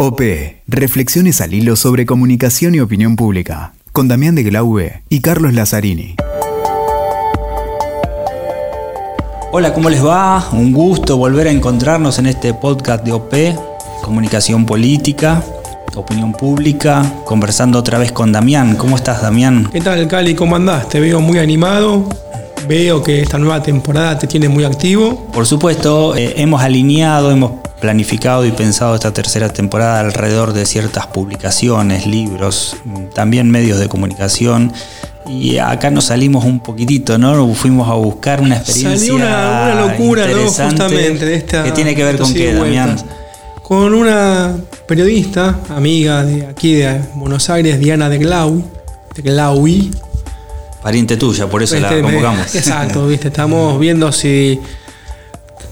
OP, Reflexiones al hilo sobre comunicación y opinión pública, con Damián de Glaube y Carlos Lazzarini. Hola, ¿cómo les va? Un gusto volver a encontrarnos en este podcast de OP, Comunicación Política, Opinión Pública, conversando otra vez con Damián. ¿Cómo estás, Damián? ¿Qué tal, Cali? ¿Cómo andás? Te veo muy animado. Veo que esta nueva temporada te tiene muy activo. Por supuesto, eh, hemos alineado, hemos planificado y pensado esta tercera temporada alrededor de ciertas publicaciones, libros, también medios de comunicación. Y acá nos salimos un poquitito, ¿no? Fuimos a buscar una experiencia. Salió una, locura, ¿no? Justamente de esta. ¿Qué tiene que ver con qué, Damián? Con una periodista, amiga de aquí de Buenos Aires, Diana de Glau, de Glaui. Pariente tuya, por eso la convocamos. Exacto, viste, estamos viendo si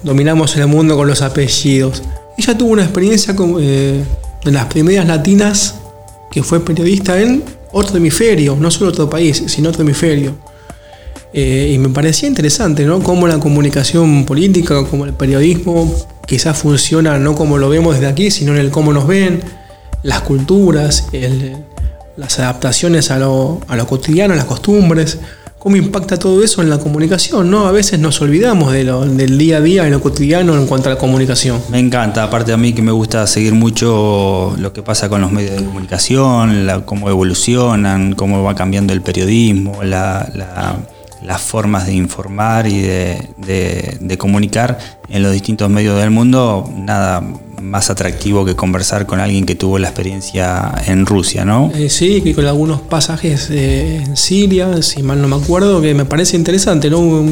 dominamos el mundo con los apellidos. Ella tuvo una experiencia como, eh, de las primeras latinas que fue periodista en otro hemisferio, no solo otro país, sino otro hemisferio. Eh, y me parecía interesante, ¿no? Cómo la comunicación política, como el periodismo, quizás funciona no como lo vemos desde aquí, sino en el cómo nos ven, las culturas, las adaptaciones a lo, a lo cotidiano, las costumbres cómo impacta todo eso en la comunicación, ¿no? A veces nos olvidamos de lo, del día a día, en lo cotidiano en cuanto a la comunicación. Me encanta, aparte a mí que me gusta seguir mucho lo que pasa con los medios de comunicación, cómo evolucionan, cómo va cambiando el periodismo, las formas de informar y de, de comunicar en los distintos medios del mundo, nada más atractivo que conversar con alguien que tuvo la experiencia en Rusia, ¿no? Eh, sí, que con algunos pasajes eh, en Siria, si mal no me acuerdo, que me parece interesante, ¿no?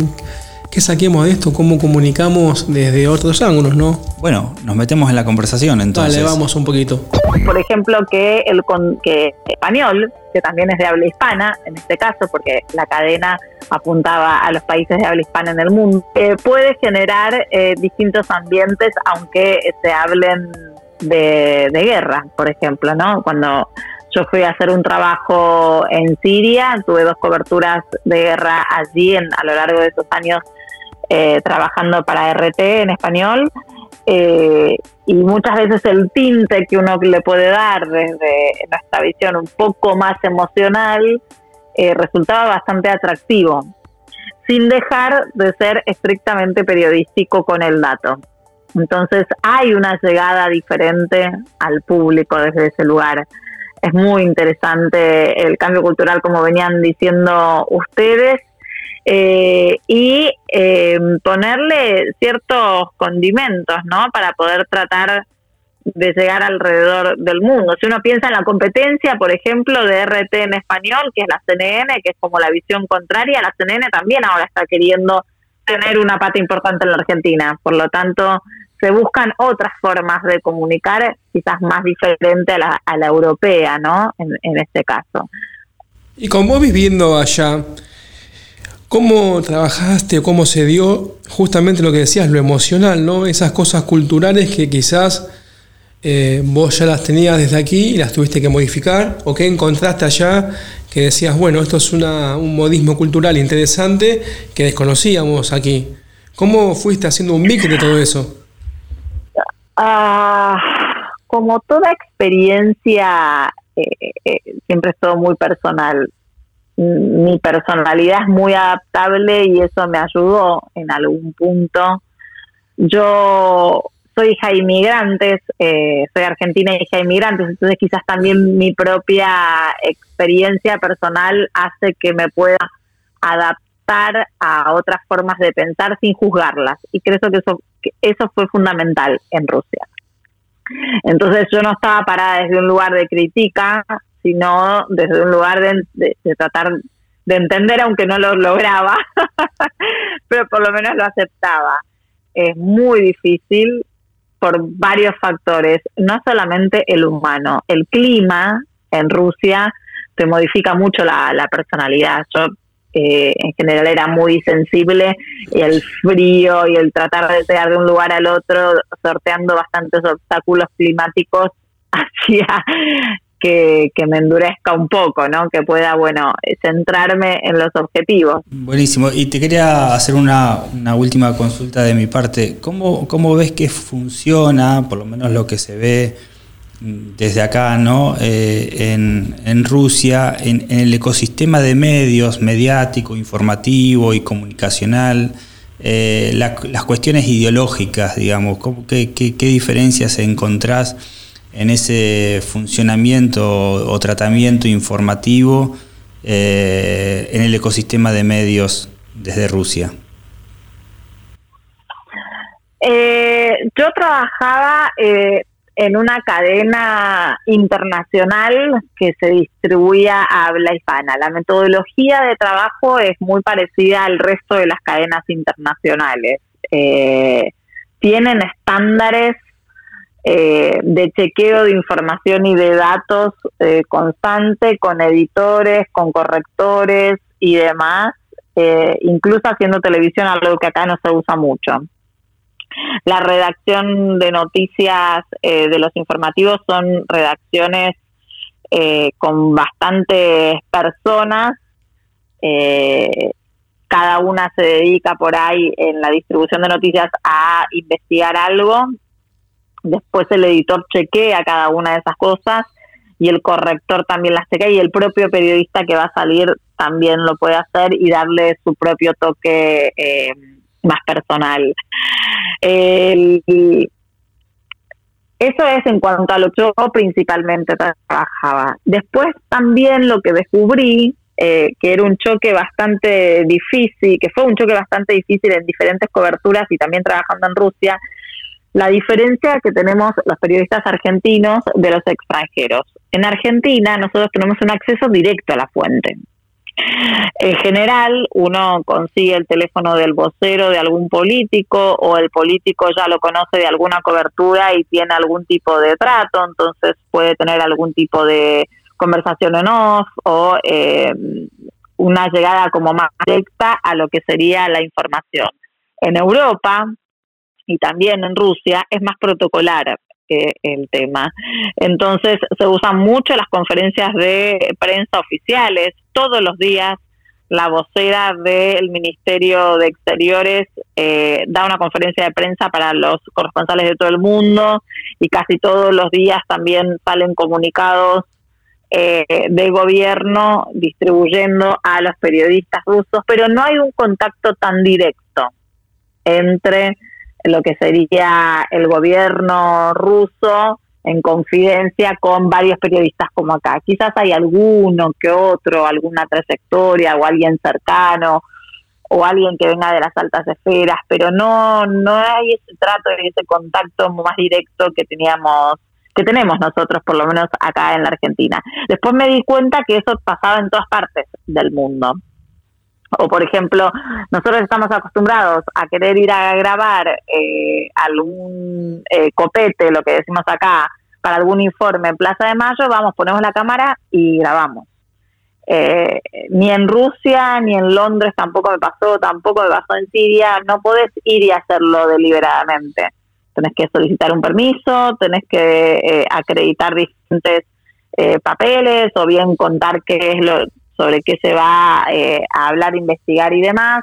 ¿Qué saquemos de esto? ¿Cómo comunicamos desde otros ángulos, no? Bueno, nos metemos en la conversación entonces. Dale, vamos un poquito. Por ejemplo, que el que español, que también es de habla hispana, en este caso, porque la cadena apuntaba a los países de habla hispana en el mundo, eh, puede generar eh, distintos ambientes, aunque se hablen de, de guerra, por ejemplo, ¿no? Cuando yo fui a hacer un trabajo en Siria, tuve dos coberturas de guerra allí en, a lo largo de esos años eh, trabajando para RT en español. Eh, y muchas veces el tinte que uno le puede dar desde nuestra visión un poco más emocional eh, resultaba bastante atractivo, sin dejar de ser estrictamente periodístico con el dato. Entonces hay una llegada diferente al público desde ese lugar. Es muy interesante el cambio cultural, como venían diciendo ustedes, eh, y eh, ponerle ciertos condimentos, ¿no? Para poder tratar de llegar alrededor del mundo. Si uno piensa en la competencia, por ejemplo, de RT en español, que es la CNN, que es como la visión contraria, la CNN también ahora está queriendo tener una pata importante en la Argentina. Por lo tanto, se buscan otras formas de comunicar, quizás más diferente a la, a la europea, ¿no? En, en este caso. Y con vos viviendo allá, ¿Cómo trabajaste o cómo se dio justamente lo que decías, lo emocional, ¿no? Esas cosas culturales que quizás eh, vos ya las tenías desde aquí y las tuviste que modificar, o qué encontraste allá que decías, bueno, esto es un modismo cultural interesante que desconocíamos aquí. ¿Cómo fuiste haciendo un mix de todo eso? Ah, como toda experiencia, eh, eh, siempre es todo muy personal mi personalidad es muy adaptable y eso me ayudó en algún punto. Yo soy hija de inmigrantes, eh, soy argentina y hija de inmigrantes, entonces quizás también mi propia experiencia personal hace que me pueda adaptar a otras formas de pensar sin juzgarlas. Y creo que eso, que eso fue fundamental en Rusia. Entonces yo no estaba parada desde un lugar de crítica, sino desde un lugar de, tratar de entender, aunque no lo lograba, pero por lo menos lo aceptaba. Es muy difícil por varios factores, no solamente el humano, el clima en Rusia te modifica mucho la, personalidad. Yo eh, en general era muy sensible y el frío y el tratar de llegar de un lugar al otro sorteando bastantes obstáculos climáticos hacía que, me endurezca un poco, ¿no? Que pueda, bueno, centrarme en los objetivos. Buenísimo. Y te quería hacer una, última consulta de mi parte. ¿Cómo, ¿Cómo ves que funciona, por lo menos lo que se ve desde acá, ¿no? Eh, en, Rusia, en, el ecosistema de medios mediático, informativo y comunicacional, eh, las cuestiones ideológicas, digamos, qué, qué, diferencias encontrás en ese funcionamiento o tratamiento informativo eh, en el ecosistema de medios desde Rusia? yo trabajaba en una cadena internacional que se distribuía a habla hispana. La metodología de trabajo es muy parecida al resto de las cadenas internacionales. Eh, tienen estándares eh, de chequeo de información y de datos eh, constante con editores, con correctores y demás, incluso haciendo televisión, algo que acá no se usa mucho. La redacción de noticias eh, de los informativos son redacciones eh, con bastantes personas. Eh, cada una se dedica por ahí en la distribución de noticias a investigar algo. Después el editor chequea cada una de esas cosas y el corrector también las chequea y el propio periodista que va a salir también lo puede hacer y darle su propio toque más personal. eso es en cuanto a lo que yo principalmente trabajaba. Después también lo que descubrí, eh, que era un choque bastante difícil, que fue un choque bastante difícil en diferentes coberturas y también trabajando en Rusia, la diferencia que tenemos los periodistas argentinos de los extranjeros. En Argentina nosotros tenemos un acceso directo a la fuente. En general, uno consigue el teléfono del vocero de algún político o el político ya lo conoce de alguna cobertura y tiene algún tipo de trato, entonces puede tener algún tipo de conversación en off o eh, una llegada como más directa a lo que sería la información. En Europa y también en Rusia es más protocolar el tema. Entonces se usan mucho las conferencias de prensa oficiales. Todos los días la vocera del Ministerio de Exteriores eh, da una conferencia de prensa para los corresponsales de todo el mundo y casi todos los días también salen comunicados eh, de gobierno distribuyendo a los periodistas rusos, pero no hay un contacto tan directo entre lo que sería el gobierno ruso en confidencia con varios periodistas como acá. Quizás hay alguno que otro, alguna trayectoria o alguien cercano o alguien que venga de las altas esferas, pero no no hay ese trato y ese contacto más directo que teníamos que tenemos nosotros por lo menos acá en la Argentina. Después me di cuenta que eso pasaba en todas partes del mundo. O, por ejemplo, nosotros estamos acostumbrados a querer ir a grabar eh, algún eh, copete, lo que decimos acá, para algún informe en Plaza de Mayo, vamos, ponemos la cámara y grabamos. Eh, ni en Rusia, ni en Londres tampoco me pasó, tampoco me pasó en Siria, no podés ir y hacerlo deliberadamente. Tenés que solicitar un permiso, tenés que acreditar diferentes papeles o bien contar qué es lo sobre qué se va eh, a hablar, investigar y demás.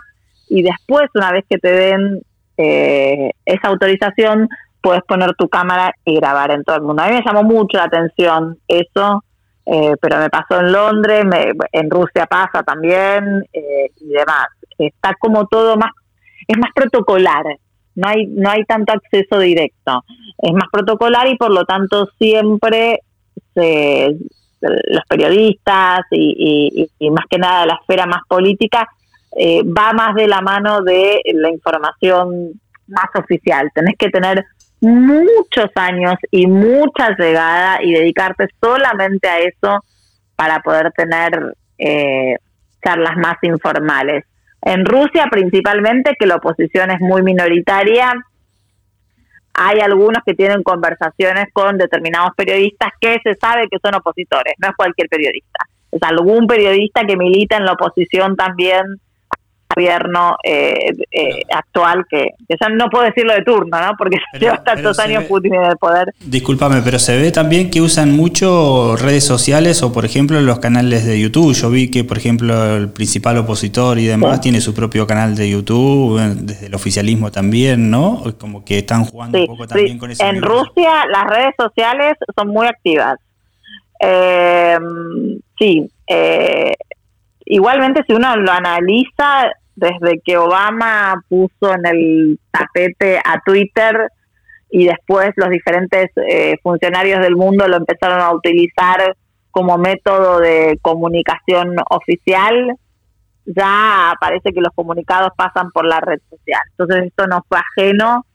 Y después, una vez que te den eh, esa autorización, puedes poner tu cámara y grabar en todo el mundo. A mí me llamó mucho la atención eso, eh, pero me pasó en Londres, en Rusia pasa también y demás. Está como todo más, es más protocolar. No hay, no hay tanto acceso directo. Es más protocolar y por lo tanto siempre se, los periodistas y, más que nada la esfera más política, eh, va más de la mano de la información más oficial. Tenés que tener muchos años y mucha llegada y dedicarte solamente a eso para poder tener eh, charlas más informales. En Rusia principalmente, que la oposición es muy minoritaria, hay algunos que tienen conversaciones con determinados periodistas que se sabe que son opositores, no es cualquier periodista, es algún periodista que milita en la oposición también gobierno eh, eh, actual, que, ya no puedo decirlo de turno, ¿no? Porque lleva tantos años Putin en el poder. Discúlpame, pero se ve también que usan mucho redes sociales o, por ejemplo, los canales de YouTube. Yo vi que, por ejemplo, el principal opositor y demás tiene su propio canal de YouTube, desde el oficialismo también, ¿no? Como que están jugando un poco también con eso. En Rusia las redes sociales son muy activas. Eh, sí, eh, igualmente si uno lo analiza, desde que Obama puso en el tapete a Twitter y después los diferentes eh, funcionarios del mundo lo empezaron a utilizar como método de comunicación oficial, ya parece que los comunicados pasan por la red social. Entonces esto no fue ajeno,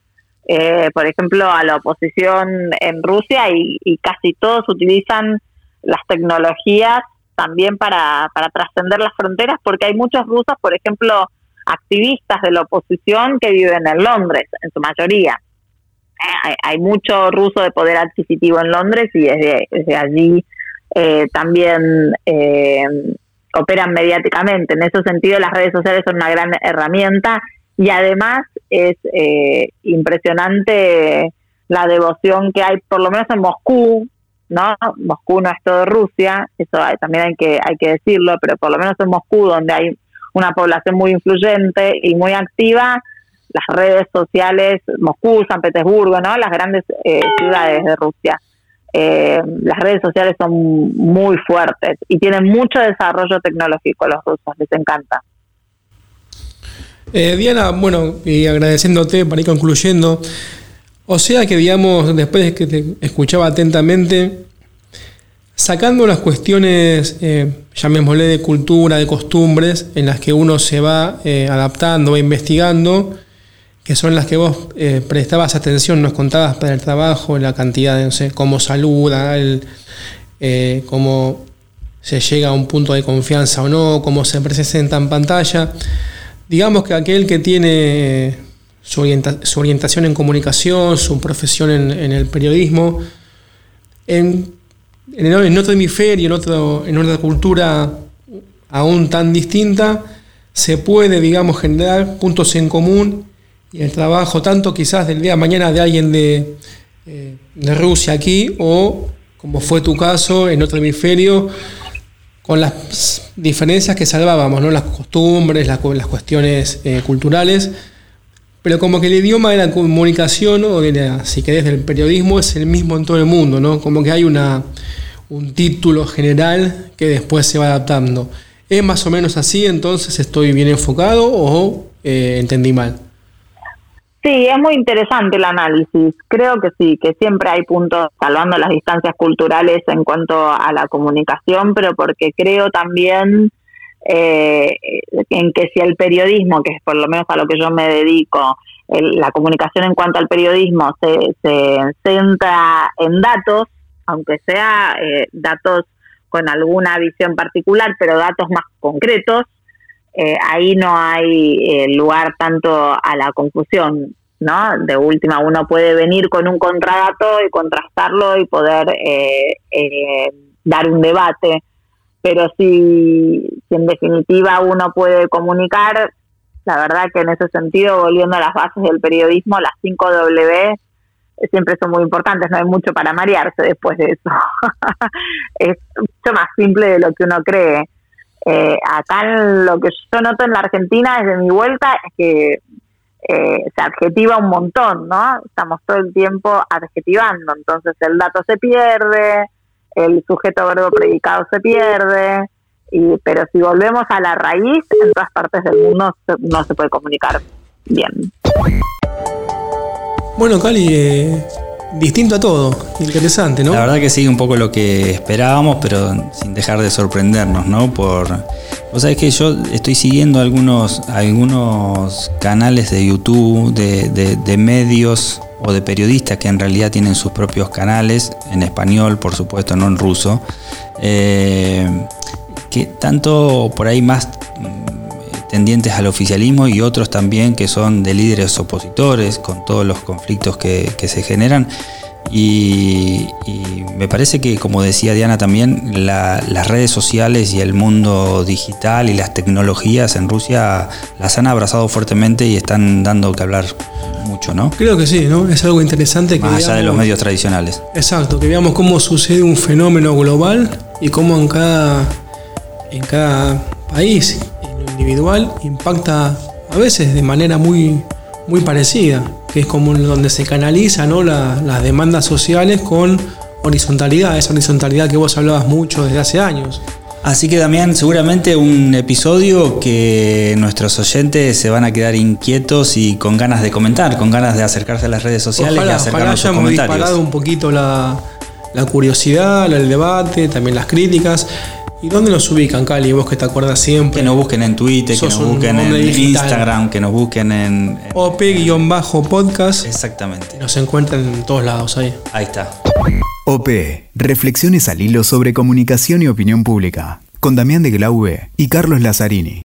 eh, por ejemplo, a la oposición en Rusia y, y casi todos utilizan las tecnologías también para, para trascender las fronteras, porque hay muchos rusos, por ejemplo, activistas de la oposición que viven en Londres, en su mayoría. Eh, hay, mucho ruso de poder adquisitivo en Londres y desde, allí eh, también eh, operan mediáticamente. En ese sentido, las redes sociales son una gran herramienta y además es impresionante la devoción que hay, por lo menos en Moscú, ¿no? Moscú no es todo Rusia, eso también hay que, hay que decirlo, pero por lo menos en Moscú, donde hay una población muy influyente y muy activa, las redes sociales, Moscú, San Petersburgo, ¿no? Las grandes eh, ciudades de Rusia. Eh, las redes sociales son muy fuertes y tienen mucho desarrollo tecnológico los rusos, les encanta. Eh, Diana, bueno, y agradeciéndote para ir concluyendo, o sea que, digamos, después de que te escuchaba atentamente, sacando las cuestiones, eh, llamémosle de cultura, de costumbres, en las que uno se va eh, adaptando, va investigando, que son las que vos eh, prestabas atención, nos contabas para el trabajo, la cantidad de, no sé, cómo saluda, eh, cómo se llega a un punto de confianza o no, cómo se presenta en pantalla. Digamos que aquel que tiene su, orientación en comunicación, su profesión en, el periodismo, en, en, otro hemisferio, en, otro, en otra cultura aún tan distinta, se puede, digamos, generar puntos en común y el trabajo tanto quizás del día de mañana de alguien de, eh, de Rusia aquí o, como fue tu caso, en otro hemisferio, con las diferencias que salvábamos, ¿no? las costumbres, las, las cuestiones eh, culturales pero como que el idioma de la comunicación o de la, si querés, del periodismo es el mismo en todo el mundo, ¿no? Como que hay una, un título general que después se va adaptando. ¿Es más o menos así? Entonces, ¿estoy bien enfocado o eh, entendí mal? Sí, es muy interesante el análisis. Creo que sí, que siempre hay puntos salvando las distancias culturales en cuanto a la comunicación, pero porque creo también eh, en que si el periodismo, que es por lo menos a lo que yo me dedico, la comunicación en cuanto al periodismo se, se centra en datos, aunque sea eh, datos con alguna visión particular, pero datos más concretos, eh, ahí no hay eh, lugar tanto a la confusión, ¿no? De última, uno puede venir con un contradato y contrastarlo y poder dar un debate pero si, en definitiva uno puede comunicar, la verdad que en ese sentido, volviendo a las bases del periodismo, las 5 W siempre son muy importantes, no hay mucho para marearse después de eso. es mucho más simple de lo que uno cree. Eh, acá lo que yo noto en la Argentina desde mi vuelta es que eh, se adjetiva un montón, ¿no? Estamos todo el tiempo adjetivando, entonces el dato se pierde, el sujeto verbo predicado se pierde, y, pero si volvemos a la raíz, en todas partes del mundo no se puede comunicar bien. Bueno, Cali, eh, distinto a todo, interesante, ¿no? La verdad que sigue un poco lo que esperábamos, pero sin dejar de sorprendernos, ¿no? Por, vos sabés que yo estoy siguiendo algunos, algunos canales de YouTube, de, de medios o de periodistas que en realidad tienen sus propios canales, en español por supuesto, no en ruso, eh, que tanto por ahí más mm, tendientes al oficialismo y otros también que son de líderes opositores con todos los conflictos que, se generan y, me parece que, como decía Diana también, las redes sociales y el mundo digital y las tecnologías en Rusia las han abrazado fuertemente y están dando que hablar mucho, ¿no? Creo que sí, ¿no? Es algo interesante que Más allá de los medios tradicionales. Exacto, que veamos cómo sucede un fenómeno global y cómo en cada, en cada país, en lo individual, impacta a veces de manera muy, muy parecida, que es como donde se canaliza ¿no? las demandas sociales con horizontalidad, esa horizontalidad que vos hablabas mucho desde hace años. Así que Damián, seguramente un episodio que nuestros oyentes se van a quedar inquietos y con ganas de comentar, con ganas de acercarse a las redes sociales y acercarnos sus comentarios. disparado un poquito la, la curiosidad, el debate, también las críticas. ¿Y dónde nos ubican, Cali? Vos que te acuerdas siempre. Que nos busquen en Twitter, que nos busquen en Instagram, que nos busquen en. en OP-podcast. Exactamente. Nos encuentran en todos lados ahí. Ahí está. OP. Reflexiones al hilo sobre comunicación y opinión pública. Con Damián de Glaube y Carlos Lazzarini.